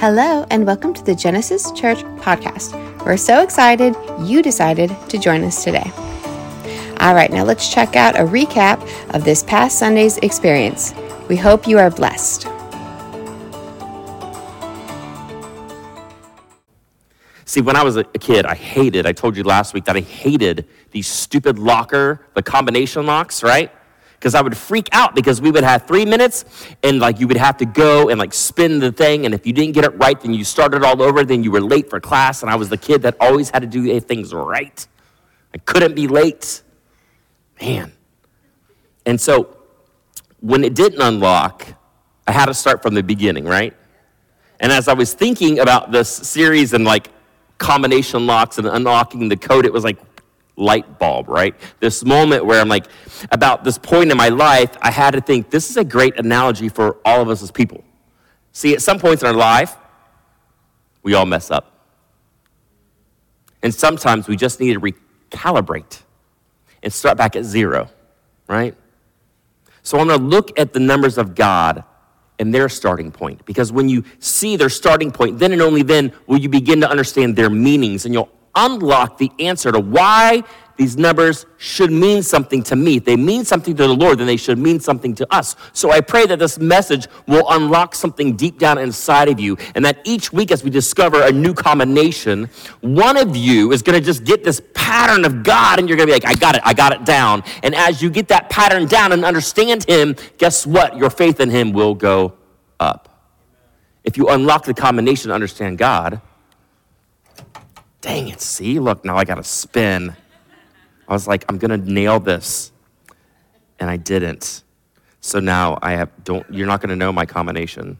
Hello, and welcome to the Genesis Church podcast. We're so excited you decided to join us today. All right, now let's check out a recap of this past Sunday's experience. We hope you are blessed. See, when I was a kid, I hated, I told you last week that I hated these stupid locker, the combination locks, right? Because I would freak out because we would have three minutes and like you would have to go and like spin the thing. And if you didn't get it right, then you started all over, then you were late for class. And I was the kid that always had to do things right. I couldn't be late. Man. And so when it didn't unlock, I had to start from the beginning, right? And as I was thinking about this series and like combination locks and unlocking the code, it was like, light bulb, right? This moment where I'm like, about this point in my life, I had to think this is a great analogy for all of us as people. See, at some points in our life, we all mess up. And sometimes we just need to recalibrate and start back at zero, right? So I'm going to look at the numbers of God and their starting point. Because when you see their starting point, then and only then will you begin to understand their meanings and you'll unlock the answer to why these numbers should mean something to me. If they mean something to the Lord, then they should mean something to us. So I pray that this message will unlock something deep down inside of you, and that each week as we discover a new combination, one of you is going to just get this pattern of God, and you're going to be like, I got it, I got it down. And as you get that pattern down and understand Him, guess what? Your faith in Him will go up. If you unlock the combination understand God, dang it, see, look, now I got to spin. I was like, I'm going to nail this. And I didn't. So now I have, don't, you're not going to know my combination.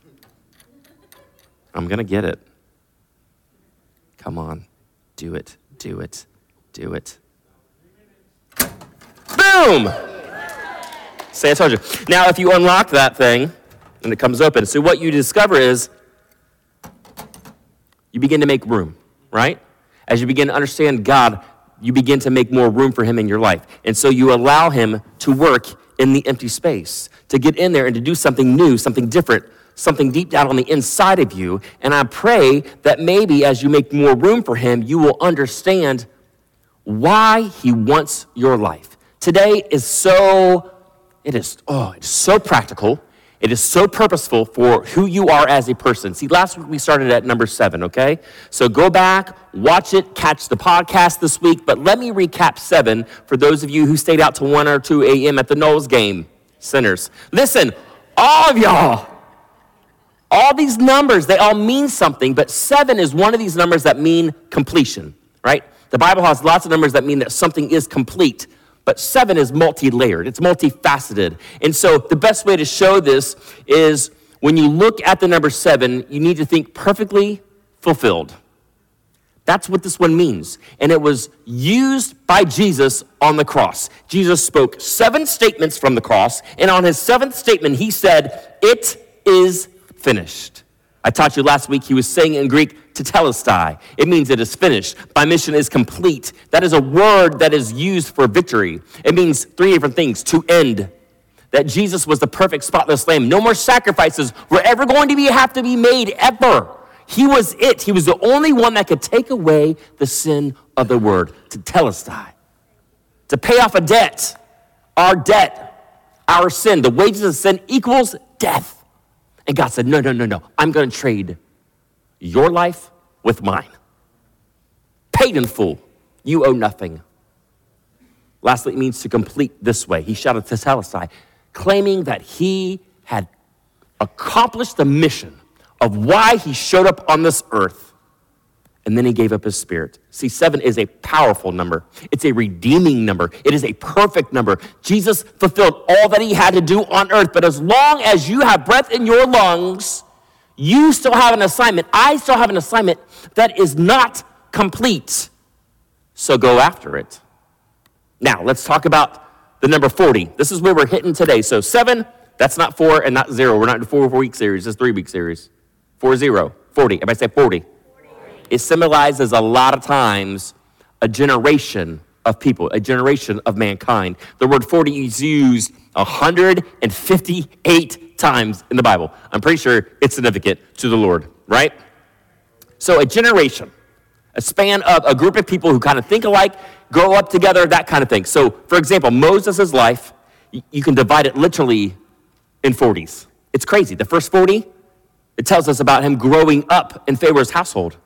I'm going to get it. Come on, do it, do it, do it. Boom! Say I told you. Now, if you unlock that thing and it comes open, so what you discover is you begin to make room, right? As you begin to understand God, you begin to make more room for Him in your life. And so you allow Him to work in the empty space, to get in there and to do something new, something different, something deep down on the inside of you. And I pray that maybe as you make more room for Him, you will understand why He wants your life. Today is so, it is, oh, it's so practical. It is so purposeful for who you are as a person. See, last week we started at number seven, okay? So go back, watch it, catch the podcast this week, but let me recap seven for those of you who stayed out to 1 or 2 a.m. at the Noles game. Sinners. Listen, all of y'all, all these numbers, they all mean something, but seven is one of these numbers that mean completion, right? The Bible has lots of numbers that mean that something is complete. But seven is multi layered, it's multifaceted. And so the best way to show this is when you look at the number seven, you need to think perfectly fulfilled. That's what this one means. And it was used by Jesus on the cross. Jesus spoke seven statements from the cross, and on his seventh statement, he said, It is finished. I taught you last week, he was saying in Greek, tetelestai. It means it is finished. My mission is complete. That is a word that is used for victory. It means three different things to end. That Jesus was the perfect spotless lamb. No more sacrifices were ever going to be, have to be made, ever. He was it. He was the only one that could take away the sin of the word, tetelestai. To pay off a debt, our debt, our sin, the wages of sin equals death. And God said, No, no, no, no. I'm going to trade your life with mine. Paid in full. You owe nothing. Lastly, it means to complete this way. He shouted to Tetelestai, claiming that he had accomplished the mission of why he showed up on this earth and then he gave up his spirit. See, seven is a powerful number. It's a redeeming number. It is a perfect number. Jesus fulfilled all that he had to do on earth, but as long as you have breath in your lungs, you still have an assignment. I still have an assignment that is not complete. So go after it. Now, let's talk about the number 40. This is where we're hitting today. So, seven, that's not four and not zero. We're not in a four week series, it's three week series. Four, zero, 40. Everybody say 40 it symbolizes a lot of times a generation of people, a generation of mankind. The word 40 is used 158 times in the Bible. I'm pretty sure it's significant to the Lord, right? So, a generation, a span of a group of people who kind of think alike, grow up together, that kind of thing. So, for example, Moses' life, you can divide it literally in 40s. It's crazy. The first 40, it tells us about him growing up in Pharaoh's household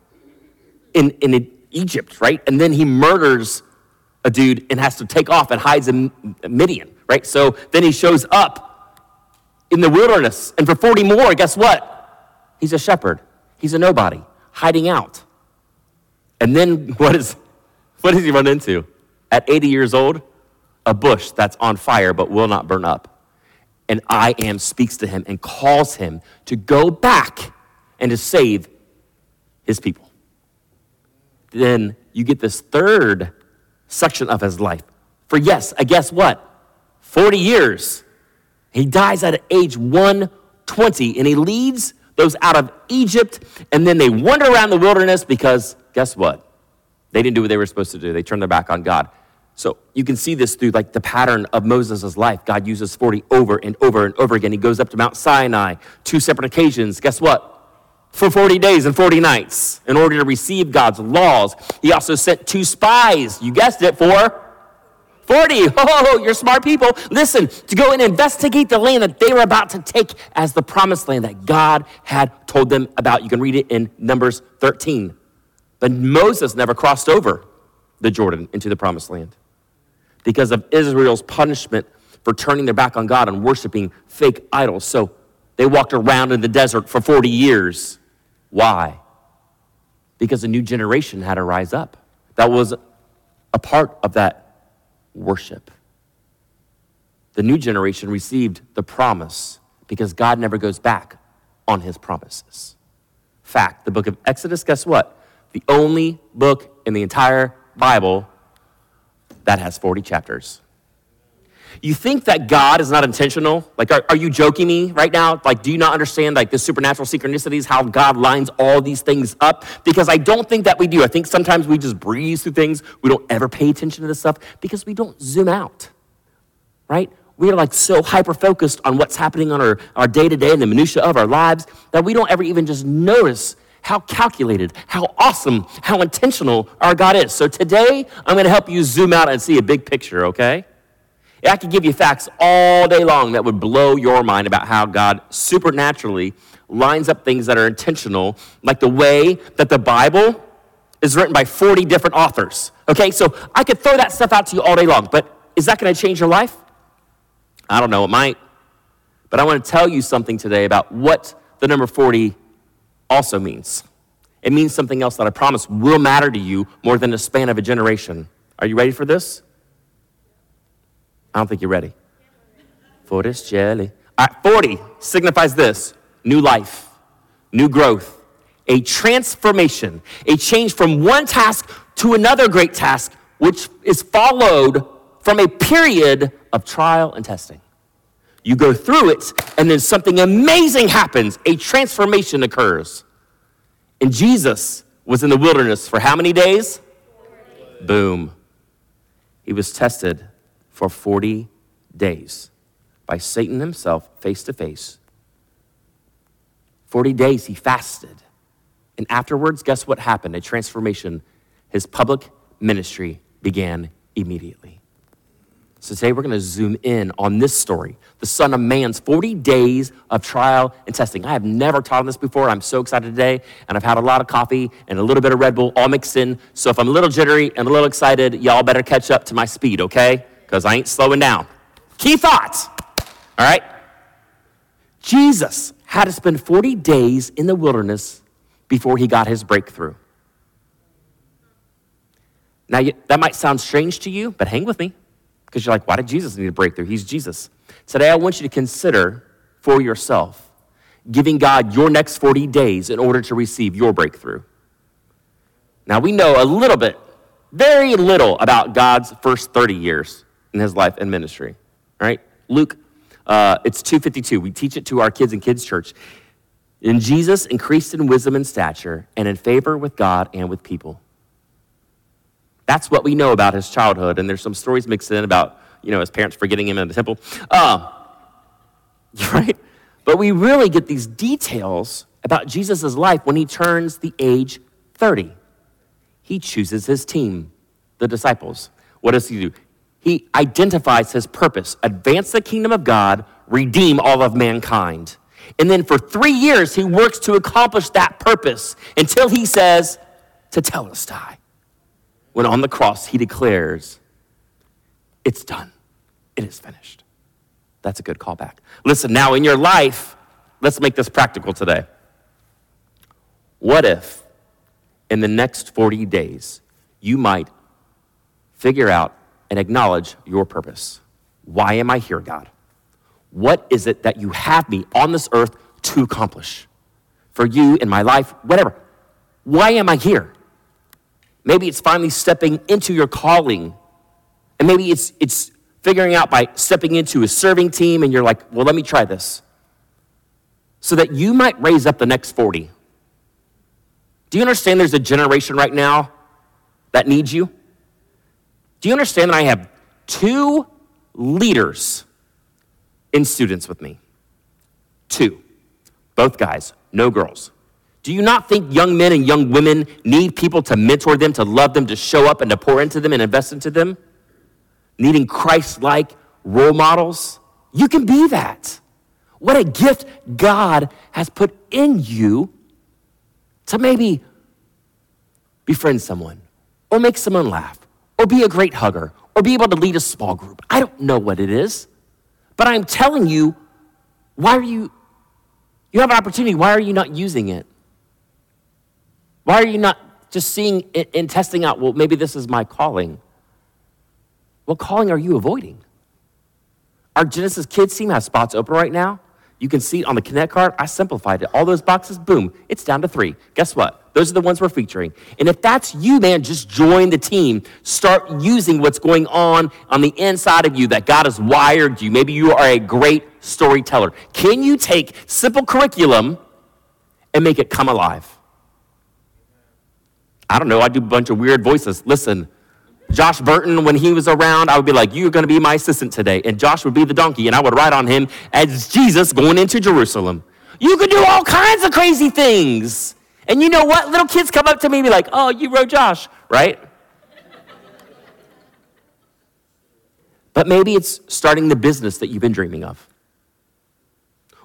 in, in Egypt, right? And then he murders a dude and has to take off and hides in Midian, right? So then he shows up in the wilderness. And for 40 more, guess what? He's a shepherd. He's a nobody, hiding out. And then what, is, what does he run into? At 80 years old, a bush that's on fire but will not burn up. And I am speaks to him and calls him to go back and to save his people. Then you get this third section of his life. For yes, I guess what? 40 years. He dies at age 120 and he leads those out of Egypt and then they wander around the wilderness because guess what? They didn't do what they were supposed to do. They turned their back on God. So you can see this through like the pattern of Moses' life. God uses 40 over and over and over again. He goes up to Mount Sinai, two separate occasions. Guess what? For 40 days and 40 nights in order to receive God's laws. He also sent two spies, you guessed it, for 40. Oh, you're smart people. Listen, to go and investigate the land that they were about to take as the promised land that God had told them about. You can read it in Numbers 13. But Moses never crossed over the Jordan into the promised land because of Israel's punishment for turning their back on God and worshiping fake idols. So they walked around in the desert for 40 years. Why? Because a new generation had to rise up. That was a part of that worship. The new generation received the promise because God never goes back on his promises. Fact, the book of Exodus, guess what? The only book in the entire Bible that has 40 chapters. You think that God is not intentional? Like, are, are you joking me right now? Like, do you not understand like the supernatural synchronicities, how God lines all these things up? Because I don't think that we do. I think sometimes we just breeze through things. We don't ever pay attention to this stuff because we don't zoom out, right? We are like so hyper focused on what's happening on our, our day to day and the minutia of our lives that we don't ever even just notice how calculated, how awesome, how intentional our God is. So today, I'm going to help you zoom out and see a big picture, okay? I could give you facts all day long that would blow your mind about how God supernaturally lines up things that are intentional, like the way that the Bible is written by 40 different authors. Okay, so I could throw that stuff out to you all day long, but is that going to change your life? I don't know, it might. But I want to tell you something today about what the number 40 also means. It means something else that I promise will matter to you more than the span of a generation. Are you ready for this? I don't think you're ready. For this jelly. All right, 40 signifies this new life, new growth, a transformation, a change from one task to another great task, which is followed from a period of trial and testing. You go through it, and then something amazing happens. A transformation occurs. And Jesus was in the wilderness for how many days? Boom. He was tested for 40 days by Satan himself, face to face. 40 days he fasted. And afterwards, guess what happened? A transformation. His public ministry began immediately. So today we're going to zoom in on this story, the Son of Man's 40 days of trial and testing. I have never taught on this before. I'm so excited today, and I've had a lot of coffee and a little bit of Red Bull all mixed in. So if I'm a little jittery and a little excited, y'all better catch up to my speed, okay? Because I ain't slowing down. Key thoughts, all right? Jesus had to spend 40 days in the wilderness before he got his breakthrough. Now, that might sound strange to you, but hang with me. Because you're like, why did Jesus need a breakthrough? He's Jesus. Today, I want you to consider for yourself giving God your next 40 days in order to receive your breakthrough. Now, we know a little bit, very little about God's first 30 years in his life and ministry, right? Luke, uh, it's 252. We teach it to our kids in kids' church. And Jesus increased in wisdom and stature and in favor with God and with people. That's what we know about his childhood. And there's some stories mixed in about, you know, his parents forgetting him in the temple. Uh, right? But we really get these details about Jesus' life when he turns the age 30. He chooses his team, the disciples. What does he do? He identifies his purpose advance the kingdom of God, redeem all of mankind. And then for three years, he works to accomplish that purpose until he says, Tetelestai. When on the cross, he declares, It's done. It is finished. That's a good callback. Listen, now in your life, let's make this practical today. What if in the next 40 days you might figure out and acknowledge your purpose? Why am I here, God? What is it that you have me on this earth to accomplish? For you in my life, whatever. Why am I here? Maybe it's finally stepping into your calling. And maybe it's, it's figuring out by stepping into a serving team and you're like, well, let me try this. So that you might raise up the next 40. Do you understand there's a generation right now that needs you? Do you understand that I have two leaders in students with me? Two. Both guys, no girls. Do you not think young men and young women need people to mentor them, to love them, to show up and to pour into them and invest into them? Needing Christ like role models? You can be that. What a gift God has put in you to maybe befriend someone or make someone laugh or be a great hugger or be able to lead a small group. I don't know what it is, but I'm telling you, why are you, you have an opportunity, why are you not using it? Why are you not just seeing it and testing out, well, maybe this is my calling? What calling are you avoiding? Our Genesis Kids team has spots open right now. You can see on the Connect card, I simplified it. All those boxes, boom, it's down to three. Guess what? Those are the ones we're featuring. And if that's you, man, just join the team. Start using what's going on on the inside of you that God has wired you. Maybe you are a great storyteller. Can you take simple curriculum and make it come alive? I don't know, I do a bunch of weird voices. Listen, Josh Burton, when he was around, I would be like, You're going to be my assistant today. And Josh would be the donkey, and I would ride on him as Jesus going into Jerusalem. You could do all kinds of crazy things. And you know what? Little kids come up to me and be like, Oh, you wrote Josh, right? but maybe it's starting the business that you've been dreaming of.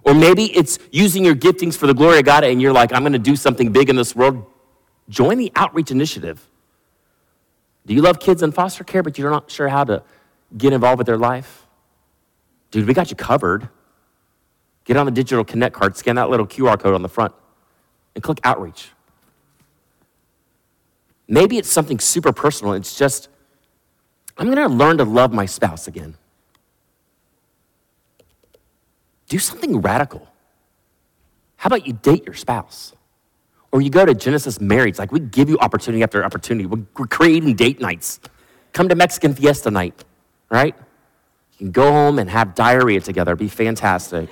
Or maybe it's using your giftings for the glory of God, and you're like, I'm going to do something big in this world. Join the outreach initiative. Do you love kids in foster care, but you're not sure how to get involved with their life? Dude, we got you covered. Get on the digital connect card, scan that little QR code on the front, and click outreach. Maybe it's something super personal. It's just, I'm going to learn to love my spouse again. Do something radical. How about you date your spouse? Or you go to Genesis Marrieds, like we give you opportunity after opportunity. We're creating date nights. Come to Mexican Fiesta night, right? You can go home and have diarrhea together, It'd be fantastic.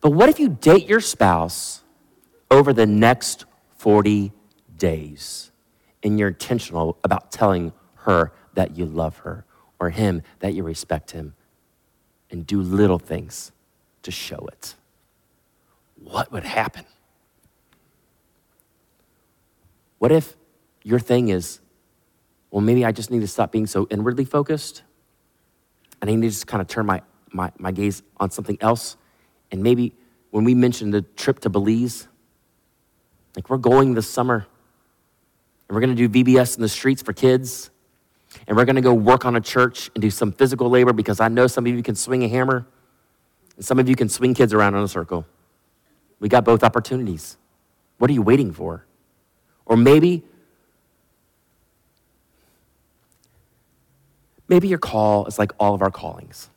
But what if you date your spouse over the next 40 days and you're intentional about telling her that you love her or him that you respect him and do little things to show it? What would happen? What if your thing is, well, maybe I just need to stop being so inwardly focused and I need to just kind of turn my, my, my gaze on something else? And maybe when we mentioned the trip to Belize, like we're going this summer and we're going to do VBS in the streets for kids and we're going to go work on a church and do some physical labor because I know some of you can swing a hammer and some of you can swing kids around in a circle. We got both opportunities. What are you waiting for? Or maybe, maybe your call is like all of our callings.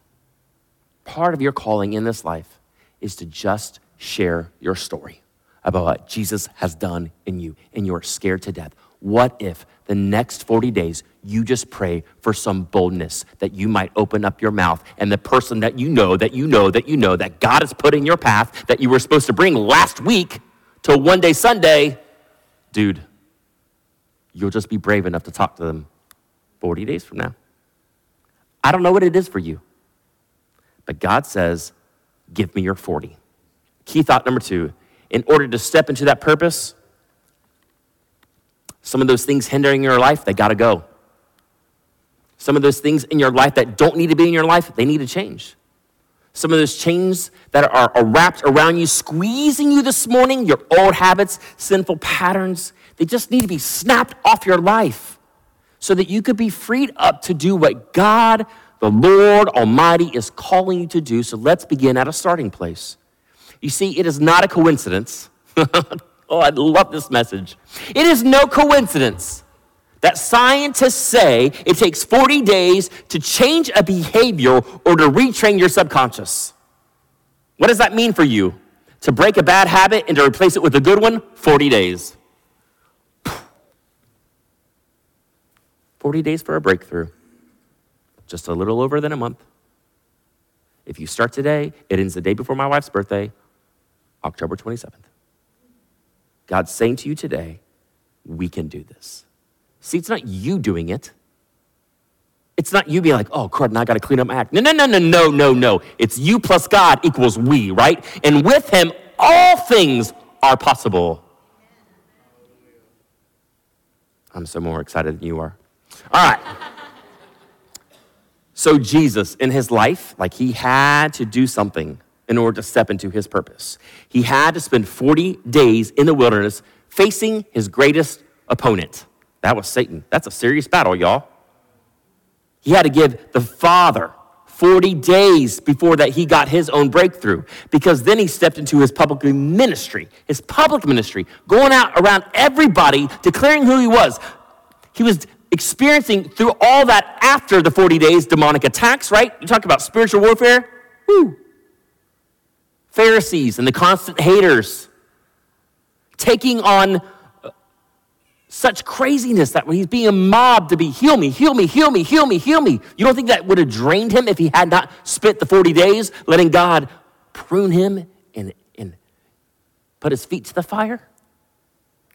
Part of your calling in this life is to just share your story about what Jesus has done in you, and you're scared to death. What if the next 40 days you just pray for some boldness that you might open up your mouth and the person that you know, that you know, that you know, that God has put in your path that you were supposed to bring last week to one day Sunday dude, you'll just be brave enough to talk to them 40 days from now. I don't know what it is for you, but God says, give me your 40. Key thought number two in order to step into that purpose, some of those things hindering your life, they gotta go. Some of those things in your life that don't need to be in your life, they need to change. Some of those chains that are, are wrapped around you, squeezing you this morning, your old habits, sinful patterns, they just need to be snapped off your life so that you could be freed up to do what God, the Lord Almighty, is calling you to do. So let's begin at a starting place. You see, it is not a coincidence. oh, I love this message. It is no coincidence that scientists say it takes 40 days to change a behavior or to retrain your subconscious. What does that mean for you? To break a bad habit and to replace it with a good one? 40 days. 40 days for a breakthrough. Just a little over than a month. If you start today, it ends the day before my wife's birthday, October 27th. God's saying to you today, we can do this. See, it's not you doing it. It's not you being like, oh, crud, now I got to clean up my act. No, no, no, no, no, no, no. It's you plus God equals we, right? And with Him, all things are possible. I'm so more excited than you are. All right. So, Jesus, in his life, like he had to do something in order to step into his purpose. He had to spend 40 days in the wilderness facing his greatest opponent. That was Satan. That's a serious battle, y'all. He had to give the Father 40 days before that he got his own breakthrough because then he stepped into his public ministry, his public ministry, going out around everybody declaring who he was. He was experiencing through all that after the 40 days demonic attacks, right? You talk about spiritual warfare. Woo. Pharisees and the constant haters taking on uh, such craziness that he's being mobbed to be heal me, heal me, heal me, heal me, heal me. You don't think that would have drained him if he had not spent the 40 days letting God prune him and, and put his feet to the fire?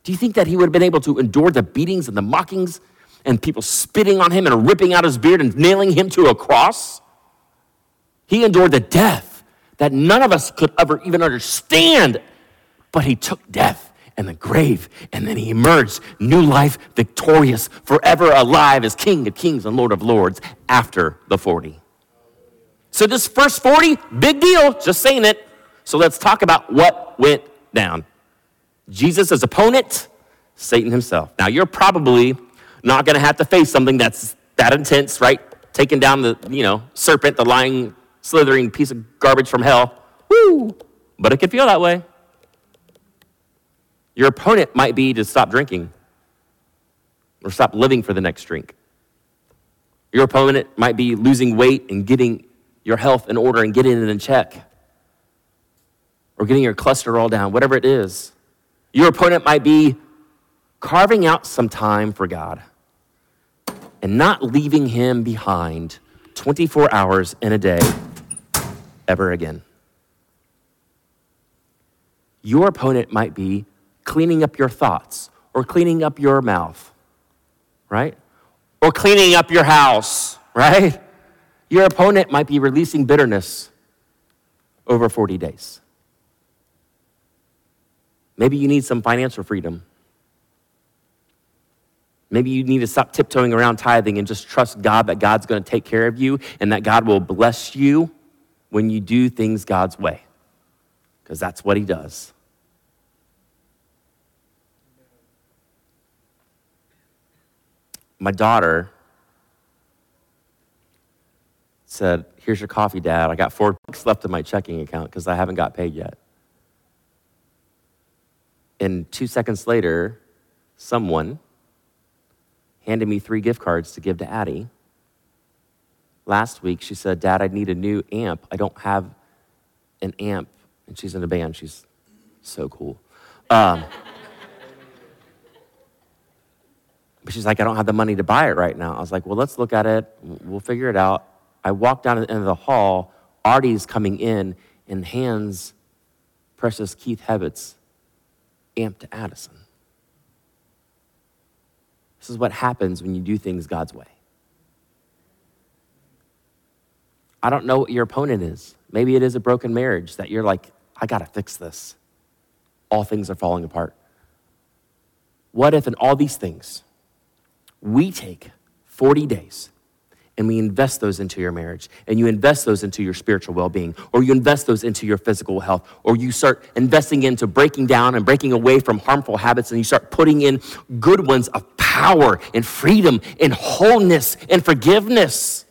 Do you think that he would have been able to endure the beatings and the mockings and people spitting on him and ripping out his beard and nailing him to a cross? He endured the death that none of us could ever even understand, but he took death and the grave. And then he emerged, new life, victorious, forever alive as King of Kings and Lord of Lords after the 40. So, this first 40, big deal, just saying it. So, let's talk about what went down. Jesus' opponent, Satan himself. Now, you're probably not going to have to face something that's that intense, right? Taking down the, you know, serpent, the lying, slithering piece of garbage from hell. Woo! But it can feel that way. Your opponent might be to stop drinking or stop living for the next drink. Your opponent might be losing weight and getting your health in order and getting it in check or getting your cholesterol all down, whatever it is. Your opponent might be carving out some time for God and not leaving Him behind 24 hours in a day ever again. Your opponent might be cleaning up your thoughts or cleaning up your mouth, right? Or cleaning up your house, right? Your opponent might be releasing bitterness over 40 days. Maybe you need some financial freedom. Maybe you need to stop tiptoeing around tithing and just trust God that God's going to take care of you and that God will bless you when you do things God's way. Because that's what He does. my daughter said, Here's your coffee, Dad. I got four bucks left in my checking account because I haven't got paid yet. And two seconds later, someone handed me three gift cards to give to Addie. Last week, she said, Dad, I need a new amp. I don't have an amp. And she's in a band. She's so cool. Um, But she's like, I don't have the money to buy it right now. I was like, well, let's look at it. We'll figure it out. I walk down the end of the hall. Artie's coming in and hands precious Keith Hebbets amp to Addison. This is what happens when you do things God's way. I don't know what your opponent is. Maybe it is a broken marriage that you're like, I got to fix this. All things are falling apart. What if in all these things, we take 40 days and we invest those into your marriage and you invest those into your spiritual well-being or you invest those into your physical health or you start investing into breaking down and breaking away from harmful habits and you start putting in good ones of power and freedom and wholeness and forgiveness.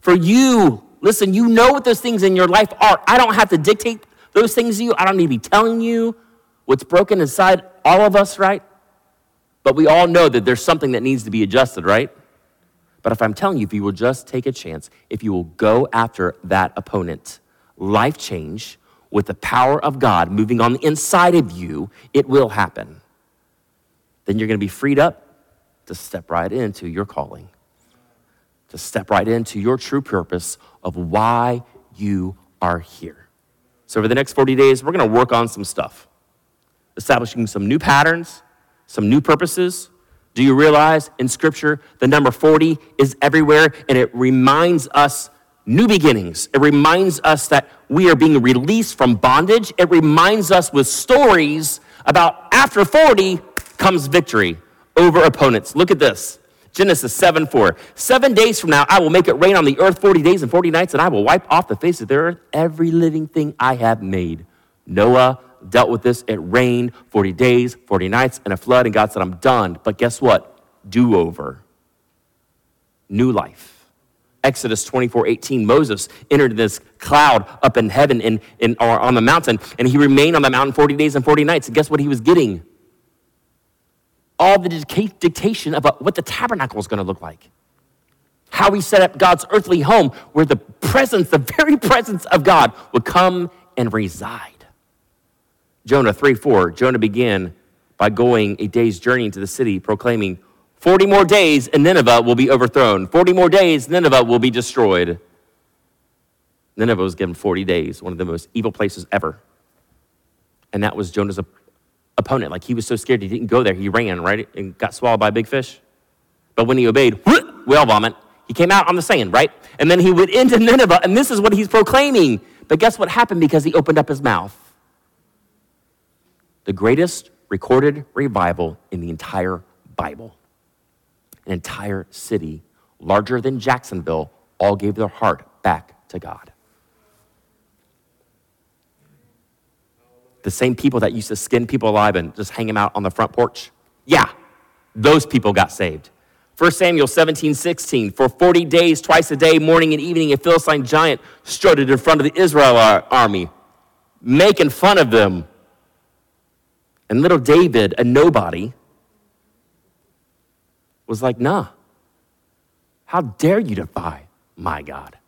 For you listen you know what those things in your life are. I don't have to dictate those things to you. I don't need to be telling you what's broken inside all of us right? But we all know that there's something that needs to be adjusted right but if I'm telling you, if you will just take a chance, if you will go after that opponent, life change with the power of God moving on the inside of you, it will happen. Then you're going to be freed up to step right into your calling, to step right into your true purpose of why you are here. So, over the next 40 days, we're going to work on some stuff, establishing some new patterns, some new purposes do you realize in Scripture the number 40 is everywhere and it reminds us new beginnings? It reminds us that we are being released from bondage. It reminds us with stories about after 40 comes victory over opponents. Look at this. Genesis 7 4. Seven days from now, I will make it rain on the earth 40 days and 40 nights, and I will wipe off the face of the earth every living thing I have made. Noah dealt with this. It rained 40 days, 40 nights, and a flood, and God said, I'm done. But guess what? Do over. New life. Exodus 24 18, Moses entered this cloud up in heaven in, in, or on the mountain, and he remained on the mountain 40 days and 40 nights. And guess what he was getting? All the dictation about what the tabernacle was going to look like. How he set up God's earthly home, where the presence, the very presence of God, would come and reside. Jonah 3 4, Jonah began by going a day's journey into the city, proclaiming, 40 more days and Nineveh will be overthrown. 40 more days, Nineveh will be destroyed. Nineveh was given 40 days, one of the most evil places ever. And that was Jonah's op- opponent. Like he was so scared he didn't go there. He ran, right? And got swallowed by a big fish. But when he obeyed, whale vomit, he came out on the sand, right? And then he went into Nineveh, and this is what he's proclaiming. But guess what happened because he opened up his mouth? The greatest recorded revival in the entire Bible. An entire city, larger than Jacksonville, all gave their heart back to God. The same people that used to skin people alive and just hang them out on the front porch. Yeah, those people got saved. 1 Samuel 17, 16. For 40 days, twice a day, morning and evening, a Philistine giant strutted in front of the Israel army, making fun of them and little David, a nobody, was like, nah, how dare you defy my God?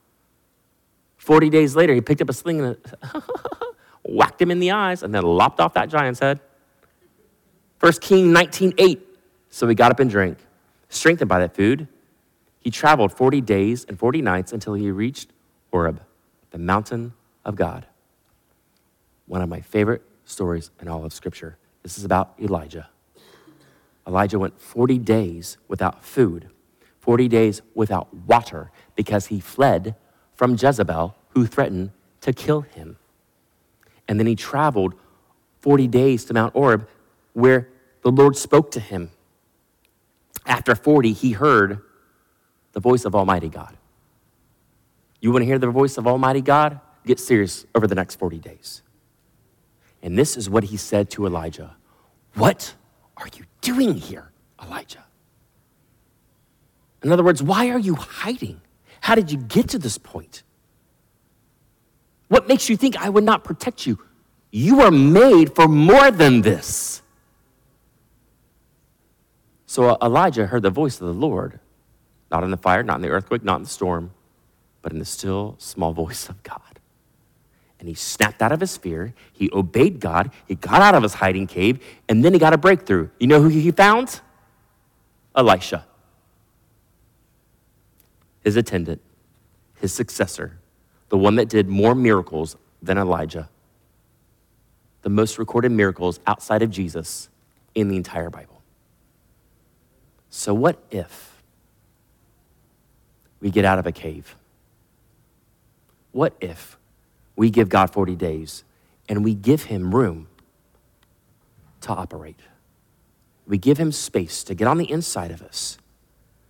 40 days later, he picked up a sling and whacked him in the eyes and then lopped off that giant's head. 1 King 19:8. So he got up and drank. Strengthened by that food, he traveled 40 days and 40 nights until he reached Horeb, the mountain of God. One of my favorite stories in all of Scripture. This is about Elijah. Elijah went 40 days without food, 40 days without water, because he fled from Jezebel, who threatened to kill him. And then he traveled 40 days to Mount Horeb, where the Lord spoke to him. After 40, he heard the voice of Almighty God. You want to hear the voice of Almighty God? Get serious over the next 40 days. And this is what he said to Elijah What are you doing here, Elijah? In other words, why are you hiding? How did you get to this point? What makes you think I would not protect you? You are made for more than this. So uh, Elijah heard the voice of the Lord, not in the fire, not in the earthquake, not in the storm, but in the still small voice of God and he snapped out of his fear. He obeyed God. He got out of his hiding cave, and then he got a breakthrough. You know who he found? Elisha, his attendant, his successor, the one that did more miracles than Elijah, the most recorded miracles outside of Jesus in the entire Bible. So, what if we get out of a cave? What if we give God 40 days and we give him room to operate. We give him space to get on the inside of us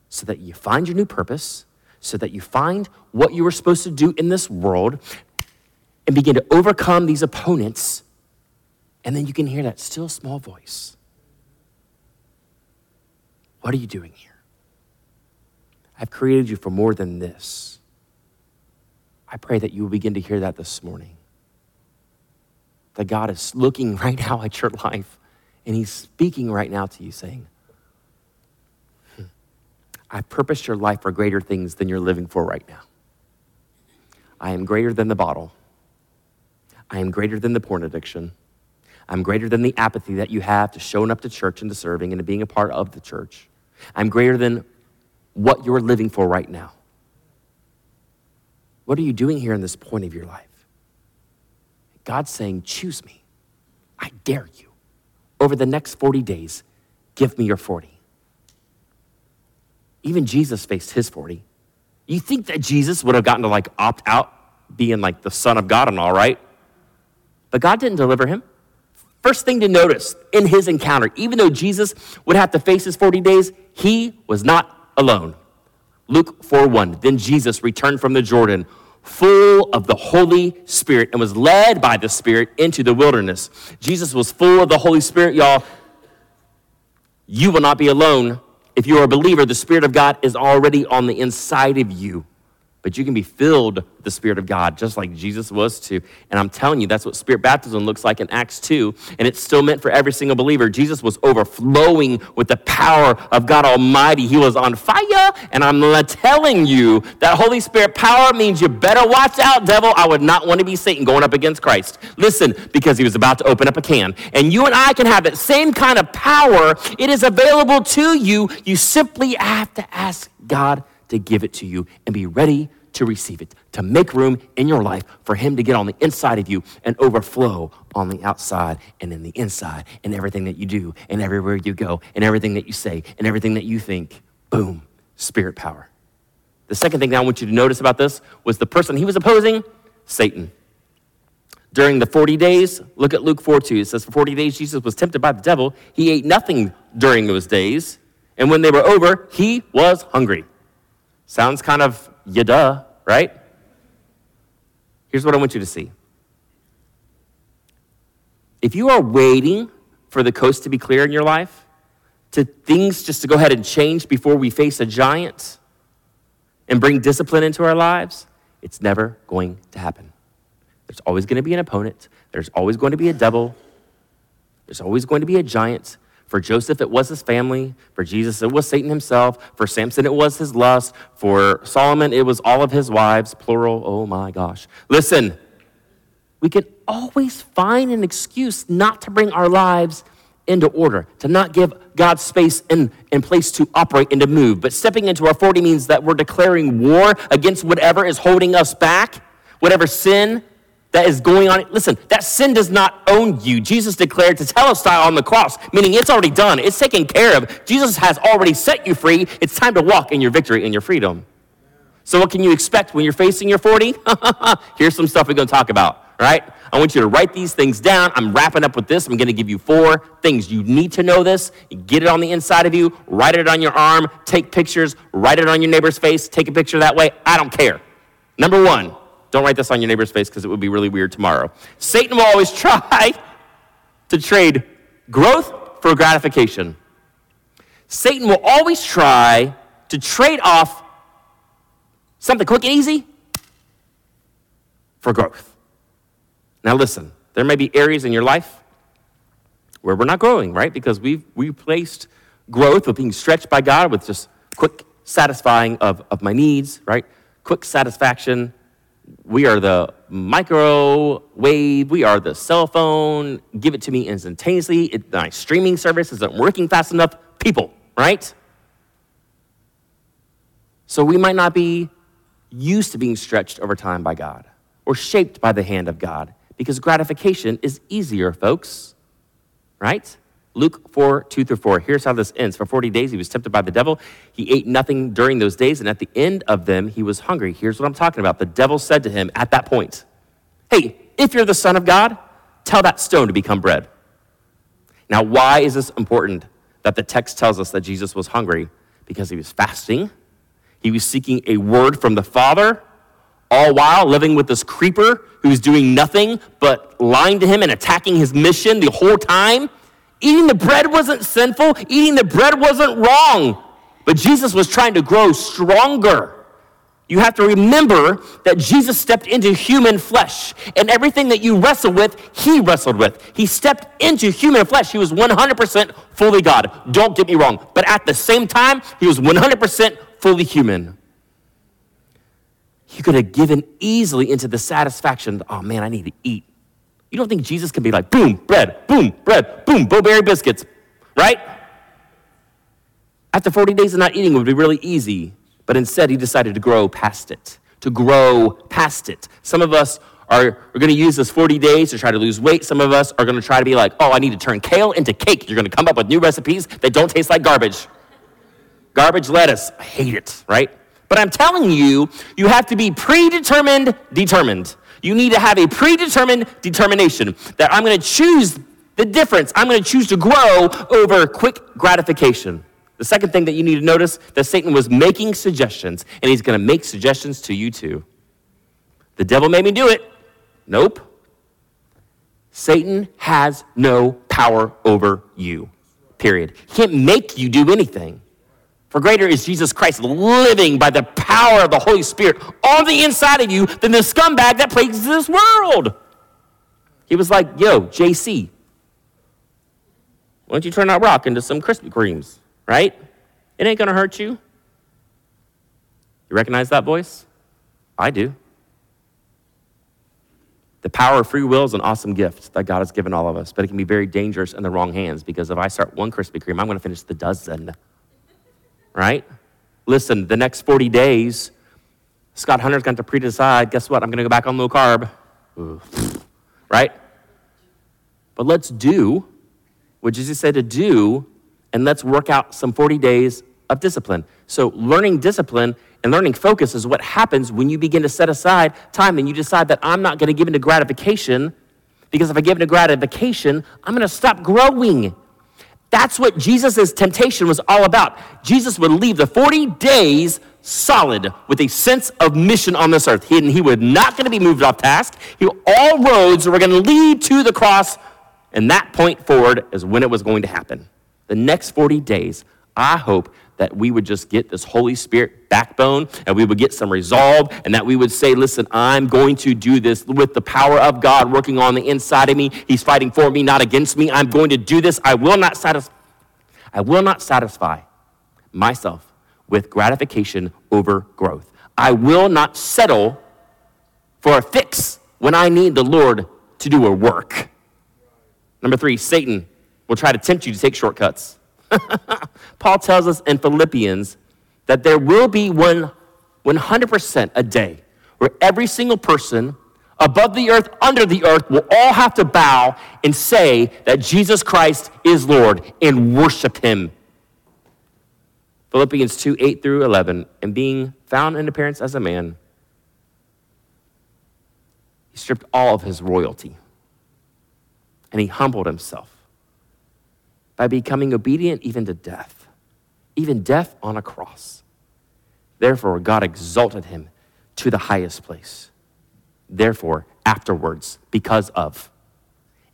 so that you find your new purpose, so that you find what you were supposed to do in this world and begin to overcome these opponents. And then you can hear that still small voice. What are you doing here? I've created you for more than this. I pray that you will begin to hear that this morning. That God is looking right now at your life and He's speaking right now to you, saying, hmm, I purposed your life for greater things than you're living for right now. I am greater than the bottle. I am greater than the porn addiction. I'm greater than the apathy that you have to showing up to church and to serving and to being a part of the church. I'm greater than what you're living for right now. What are you doing here in this point of your life? God's saying, Choose me. I dare you. Over the next 40 days, give me your 40. Even Jesus faced his 40. You think that Jesus would have gotten to like opt out being like the Son of God and all right? But God didn't deliver him. First thing to notice in his encounter, even though Jesus would have to face his 40 days, he was not alone. Luke 4 1. Then Jesus returned from the Jordan full of the Holy Spirit and was led by the Spirit into the wilderness. Jesus was full of the Holy Spirit, y'all. You will not be alone. If you are a believer, the Spirit of God is already on the inside of you but you can be filled with the Spirit of God, just like Jesus was too. And I'm telling you, that's what Spirit baptism looks like in Acts 2. And it's still meant for every single believer. Jesus was overflowing with the power of God Almighty. He was on fire. And I'm telling you, that Holy Spirit power means you better watch out, devil. I would not want to be Satan going up against Christ. Listen, because he was about to open up a can. And you and I can have that same kind of power. It is available to you. You simply have to ask God to give it to you and be ready to receive it, to make room in your life for Him to get on the inside of you and overflow on the outside and in the inside and everything that you do and everywhere you go and everything that you say and everything that you think. Boom, spirit power. The second thing that I want you to notice about this was the person he was opposing, Satan. During the 40 days, look at Luke 4 2. It says, For 40 days Jesus was tempted by the devil. He ate nothing during those days. And when they were over, he was hungry. Sounds kind of yada, right? Here's what I want you to see. If you are waiting for the coast to be clear in your life, to things just to go ahead and change before we face a giant and bring discipline into our lives, it's never going to happen. There's always going to be an opponent, there's always going to be a devil, there's always going to be a giant. For Joseph, it was his family. For Jesus, it was Satan himself. For Samson, it was his lust. For Solomon, it was all of his wives, plural. Oh my gosh. Listen, we can always find an excuse not to bring our lives into order, to not give God space and, and place to operate and to move. But stepping into our 40 means that we're declaring war against whatever is holding us back, whatever sin that is going on. Listen, that sin does not own you. Jesus declared to tetelestai on the cross, meaning it's already done, it's taken care of. Jesus has already set you free. It's time to walk in your victory and your freedom. So, what can you expect when you're facing your 40? Here's some stuff we're going to talk about, right? I want you to write these things down. I'm wrapping up with this. I'm going to give you four things. You need to know this. Get it on the inside of you, write it on your arm, take pictures, write it on your neighbor's face, take a picture that way. I don't care. Number one, don't write this on your neighbor's face because it would be really weird tomorrow. Satan will always try to trade growth for gratification. Satan will always try to trade off something quick and easy for growth. Now, listen, there may be areas in your life where we're not growing, right? Because we've replaced growth with being stretched by God with just quick satisfying of, of my needs, right? Quick satisfaction we are the microwave. We are the cell phone. Give it to me instantaneously. It, my streaming service isn't working fast enough. People, right? So we might not be used to being stretched over time by God or shaped by the hand of God because gratification is easier, folks, right? Luke 4, 2 through 4. Here's how this ends. For 40 days he was tempted by the devil. He ate nothing during those days, and at the end of them he was hungry. Here's what I'm talking about. The devil said to him at that point, Hey, if you're the Son of God, tell that stone to become bread. Now, why is this important that the text tells us that Jesus was hungry? Because he was fasting, he was seeking a word from the Father, all while living with this creeper who's doing nothing but lying to him and attacking his mission the whole time. Eating the bread wasn't sinful, eating the bread wasn't wrong, but Jesus was trying to grow stronger. You have to remember that Jesus stepped into human flesh, and everything that you wrestle with, he wrestled with. He stepped into human flesh. He was 100% fully God. Don't get me wrong. But at the same time, he was 100% fully human. He could have given easily into the satisfaction, oh man, I need to eat. You don't think Jesus can be like, boom, bread, boom, bread, boom, Bo-Berry biscuits, right? After 40 days of not eating would be really easy. But instead, he decided to grow past it, to grow past it. Some of us are, are going to use this 40 days to try to lose weight. Some of us are going to try to be like, oh, I need to turn kale into cake. You're going to come up with new recipes that don't taste like garbage. Garbage lettuce, I hate it, right? But I'm telling you, you have to be predetermined, determined. You need to have a predetermined determination that I'm going to choose the difference. I'm going to choose to grow over quick gratification. The second thing that you need to notice that Satan was making suggestions, and he's going to make suggestions to you too. The devil made me do it. Nope. Satan has no power over you. Period. He can't make you do anything. For greater is Jesus Christ living by the power of the Holy Spirit on the inside of you than the scumbag that plagues this world. He was like, yo, JC, why don't you turn that rock into some Krispy Kremes? right? It ain't to hurt you. You recognize that voice? I do. The power of free will is an awesome gift that God has given all of us, but it can be very dangerous in the wrong hands because if I start one Krispy Kreme, I'm going to finish the dozen. Right? Listen, the next 40 days, Scott Hunter's going to pre decide guess what? I'm going to go back on low carb. Right? But let's do what Jesus said to do and let's work out some 40 days of discipline. So, learning discipline and learning focus is what happens when you begin to set aside time and you decide that I'm not going to give into gratification because if I give into gratification, I'm going to stop growing. That's what Jesus' temptation was all about. Jesus would leave the 40 days solid with a sense of mission on this earth. He, he was not going to be moved off task. He, all roads were going to lead to the cross, and that point forward is when it was going to happen the next 40 days, I hope that we would just get this Holy Spirit backbone and we would get some resolve and that we would say, listen, I'm going to do this with the power of God working on the inside of me. He's fighting for me, not against me. I'm going to do this. I will not satisfy, I will not satisfy myself with gratification over growth. I will not settle for a fix when I need the Lord to do a work. Number three, Satan will try to tempt you to take shortcuts. Paul tells us in Philippians that there will be one 100% a day where every single person above the earth, under the earth, will all have to bow and say that Jesus Christ is Lord and worship him. Philippians 2 8 through 11. And being found in appearance as a man, he stripped all of his royalty and he humbled himself by becoming obedient even to death, even death on a cross. Therefore, God exalted him to the highest place. Therefore, afterwards, because of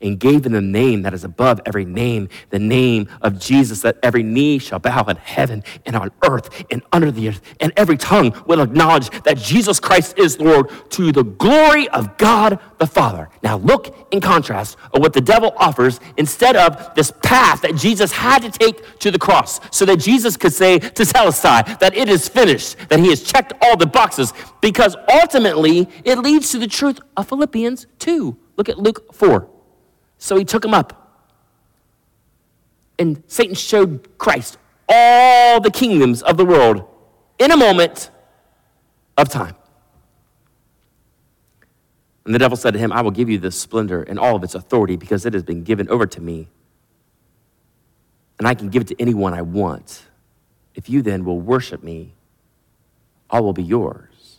and gave him the name that is above every name, the name of Jesus, that every knee shall bow in heaven and on earth and under the earth, and every tongue will acknowledge that Jesus Christ is Lord to the glory of God the Father. Now, look in contrast of what the devil offers instead of this path that Jesus had to take to the cross so that Jesus could say Tetelestai that it is finished, that he has checked all the boxes, because ultimately it leads to the truth of Philippians 2. Look at Luke 4. So he took him up. And Satan showed Christ all the kingdoms of the world in a moment of time. And the devil said to him, I will give you this splendor and all of its authority because it has been given over to me. And I can give it to anyone I want. If you then will worship me, all will be yours.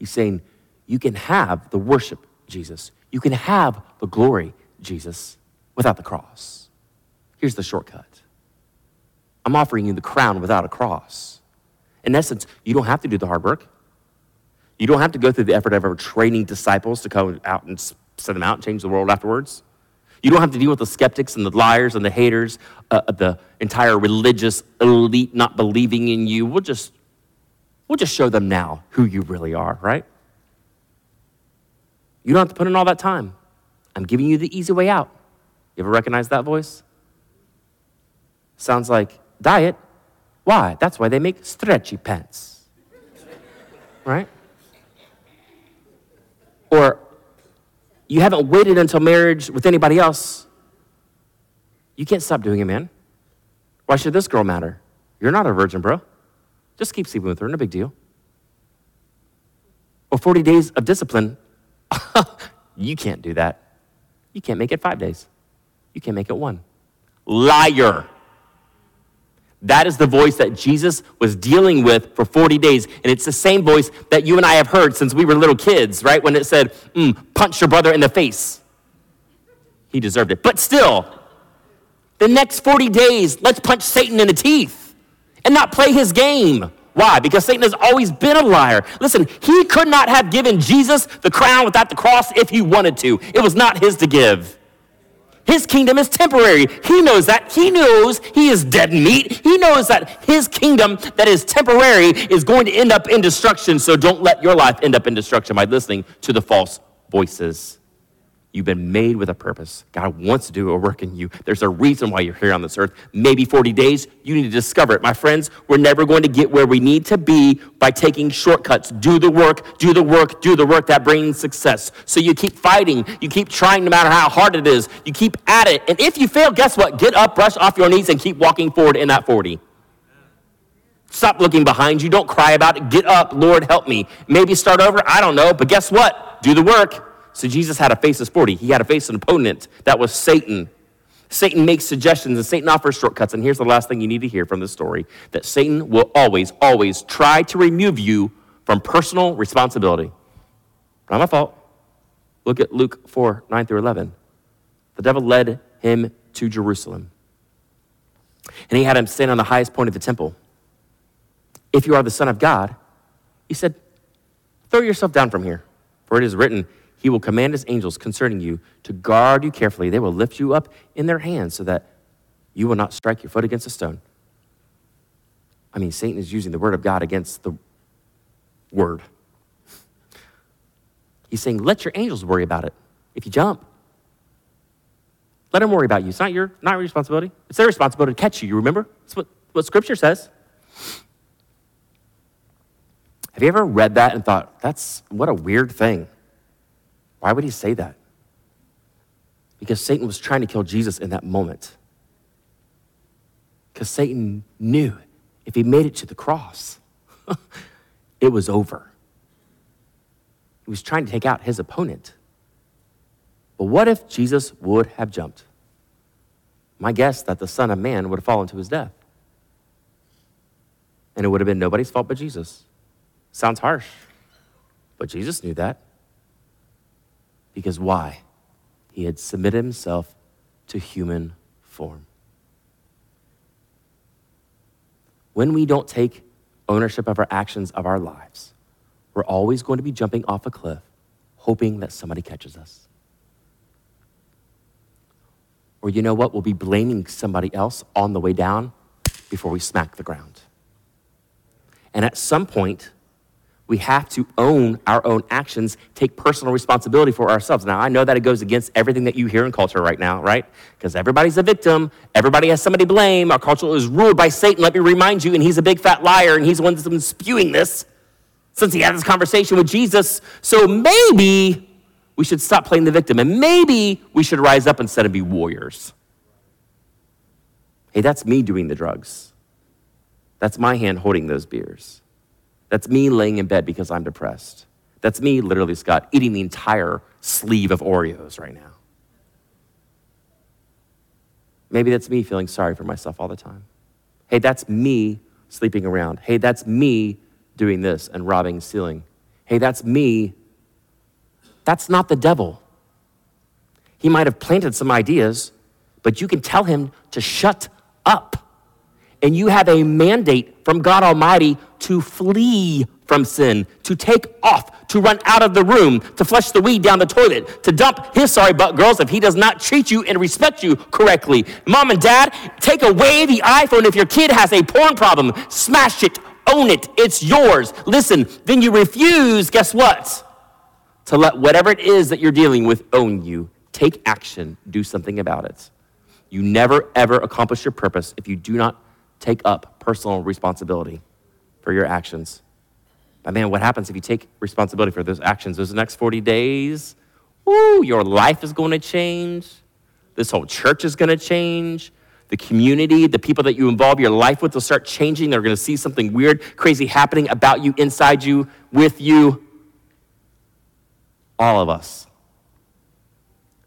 He's saying, You can have the worship Jesus. You can have the glory, Jesus, without the cross. Here's the shortcut I'm offering you the crown without a cross. In essence, you don't have to do the hard work. You don't have to go through the effort of ever training disciples to go out and send them out and change the world afterwards. You don't have to deal with the skeptics and the liars and the haters, uh, the entire religious elite not believing in you. We'll just, we'll just show them now who you really are, right? You don't have to put in all that time. I'm giving you the easy way out. You ever recognize that voice? Sounds like diet. Why? That's why they make stretchy pants. Right? Or you haven't waited until marriage with anybody else. You can't stop doing it, man. Why should this girl matter? You're not a virgin, bro. Just keep sleeping with her, no big deal. Or 40 days of discipline. you can't do that. You can't make it five days. You can't make it one. Liar. That is the voice that Jesus was dealing with for 40 days. And it's the same voice that you and I have heard since we were little kids, right? When it said, mm, punch your brother in the face. He deserved it. But still, the next 40 days, let's punch Satan in the teeth and not play his game. Why? Because Satan has always been a liar. Listen, he could not have given Jesus the crown without the cross if he wanted to, it was not his to give. His kingdom is temporary. He knows that. He knows he is dead meat. He knows that his kingdom that is temporary is going to end up in destruction. So don't let your life end up in destruction by listening to the false voices. You've been made with a purpose. God wants to do a work in you. There's a reason why you're here on this earth. Maybe 40 days, you need to discover it. My friends, we're never going to get where we need to be by taking shortcuts. Do the work, do the work, do the work that brings success. So you keep fighting, you keep trying no matter how hard it is, you keep at it. And if you fail, guess what? Get up, brush off your knees, and keep walking forward in that 40. Stop looking behind you. Don't cry about it. Get up. Lord, help me. Maybe start over. I don't know. But guess what? Do the work. So Jesus had to face his 40. He had to face an opponent that was Satan. Satan makes suggestions and Satan offers shortcuts. And here's the last thing you need to hear from this story that Satan will always, always try to remove you from personal responsibility. Not my fault. Look at Luke 4 9 through 11. The devil led him to Jerusalem. And he had him stand on the highest point of the temple. If you are the Son of God, he said, throw yourself down from here. For it is written, he will command his angels concerning you to guard you carefully. They will lift you up in their hands so that you will not strike your foot against a stone. I mean, Satan is using the word of God against the word. He's saying, let your angels worry about it if you jump. Let them worry about you. It's not your, not your responsibility. It's their responsibility to catch you. You remember? That's what, what Scripture says. Have you ever read that and thought, that's what a weird thing? Why would he say that? Because Satan was trying to kill Jesus in that moment. Because Satan knew if he made it to the cross, it was over. He was trying to take out his opponent. But what if Jesus would have jumped? My guess that the Son of Man would have fallen to his death. And it would have been nobody's fault but Jesus. Sounds harsh, but Jesus knew that. Because why? He had submitted himself to human form. When we don't take ownership of our actions of our lives, we're always going to be jumping off a cliff, hoping that somebody catches us. Or you know what? We'll be blaming somebody else on the way down before we smack the ground. And at some point, we have to own our own actions, take personal responsibility for ourselves. Now, I know that it goes against everything that you hear in culture right now, right? Because everybody's a victim, everybody has somebody to blame. Our culture is ruled by Satan, let me remind you, and he's a big fat liar, and he's the one that's been spewing this since he had this conversation with Jesus. So maybe we should stop playing the victim, and maybe we should rise up instead of be warriors. Hey, that's me doing the drugs. That's my hand holding those beers. That's me laying in bed because I'm depressed. That's me, literally, Scott, eating the entire sleeve of Oreos right now. Maybe that's me feeling sorry for myself all the time. Hey, that's me sleeping around. Hey, that's me doing this and robbing, stealing. Hey, that's me That's not the devil. He might have planted some ideas, but you can tell him to shut up. And you have a mandate from God Almighty to flee from sin, to take off, to run out of the room, to flush the weed down the toilet, to dump his sorry butt girls if he does not treat you and respect you correctly. Mom and dad, take away the iPhone if your kid has a porn problem. Smash it, own it, it's yours. Listen, then you refuse, guess what? To let whatever it is that you're dealing with own you. Take action, do something about it. You never, ever accomplish your purpose if you do not take up personal responsibility for your actions. But man, what happens if you take responsibility for those actions? Those next 40 days, woo, your life is going to change. This whole church is going to change. The community, the people that you involve your life with will start changing. They're going to see something weird, crazy happening about you, inside you, with you. All of us.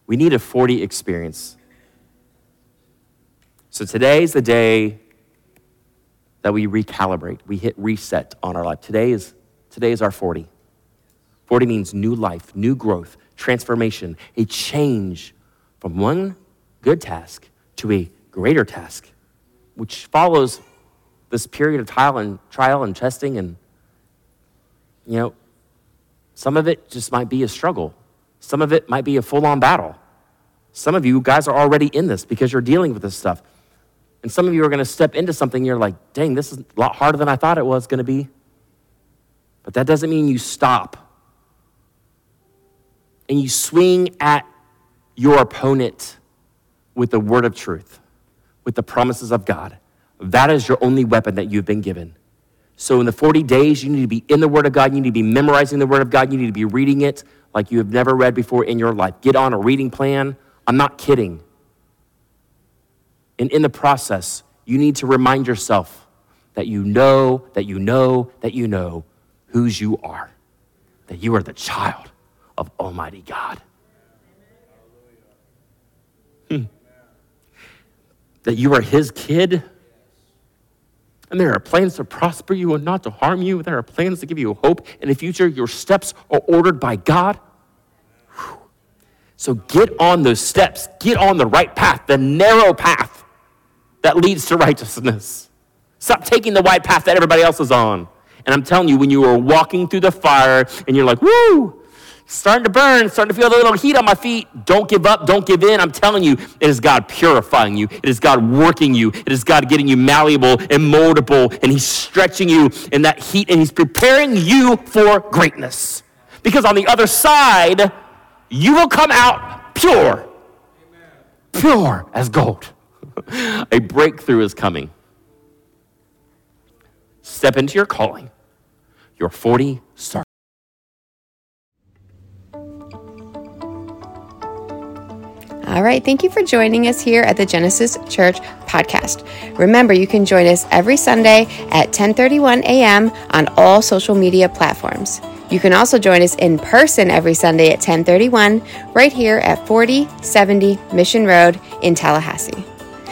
We need a 40 experience. So today's the day that we recalibrate. We hit reset on our life. Today is, today is our 40. 40 means new life, new growth, transformation, a change from one good task to a greater task, which follows this period of trial and trial and testing and you know some of it just might be a struggle some of it might be a full-on battle some of you guys are already in this because you're dealing with this stuff and some of you are going to step into something you're like, dang, this is a lot harder than I thought it was going to be. But that doesn't mean you stop. And you swing at your opponent with the word of truth, with the promises of God. That is your only weapon that you've been given. So, in the 40 days, you need to be in the Word of God. You need to be memorizing the Word of God. You need to be reading it like you have never read before in your life. Get on a reading plan. I'm not kidding. And in the process, you need to remind yourself that you know, that you know, that you know whose you are, that you are the child of Almighty God. Hmm. That you are His kid. And there are plans to prosper you and not to harm you. There are plans to give you hope in the future. Your steps are ordered by God. So get on those steps. Get on the right path, the narrow path that leads to righteousness. Stop taking the white path that everybody else is on. And I'm telling you, when you are walking through the fire and you're like, woo, starting to burn, starting to feel a little heat on my feet, don't give up, don't give in. I'm telling you, it is God purifying you. It is God working you. It is God getting you malleable and moldable, and He's stretching you in that heat, and He's preparing you for greatness. Because on the other side, you will come out pure, pure as gold. a breakthrough is coming. Step into your calling. Your 40 start. All right, thank you for joining us here at the Genesis Church podcast. Remember, you can join us every Sunday at 10:31 a.m. on all social media platforms. You can also join us in person every Sunday at 1031 right here at 4070 Mission Road in Tallahassee.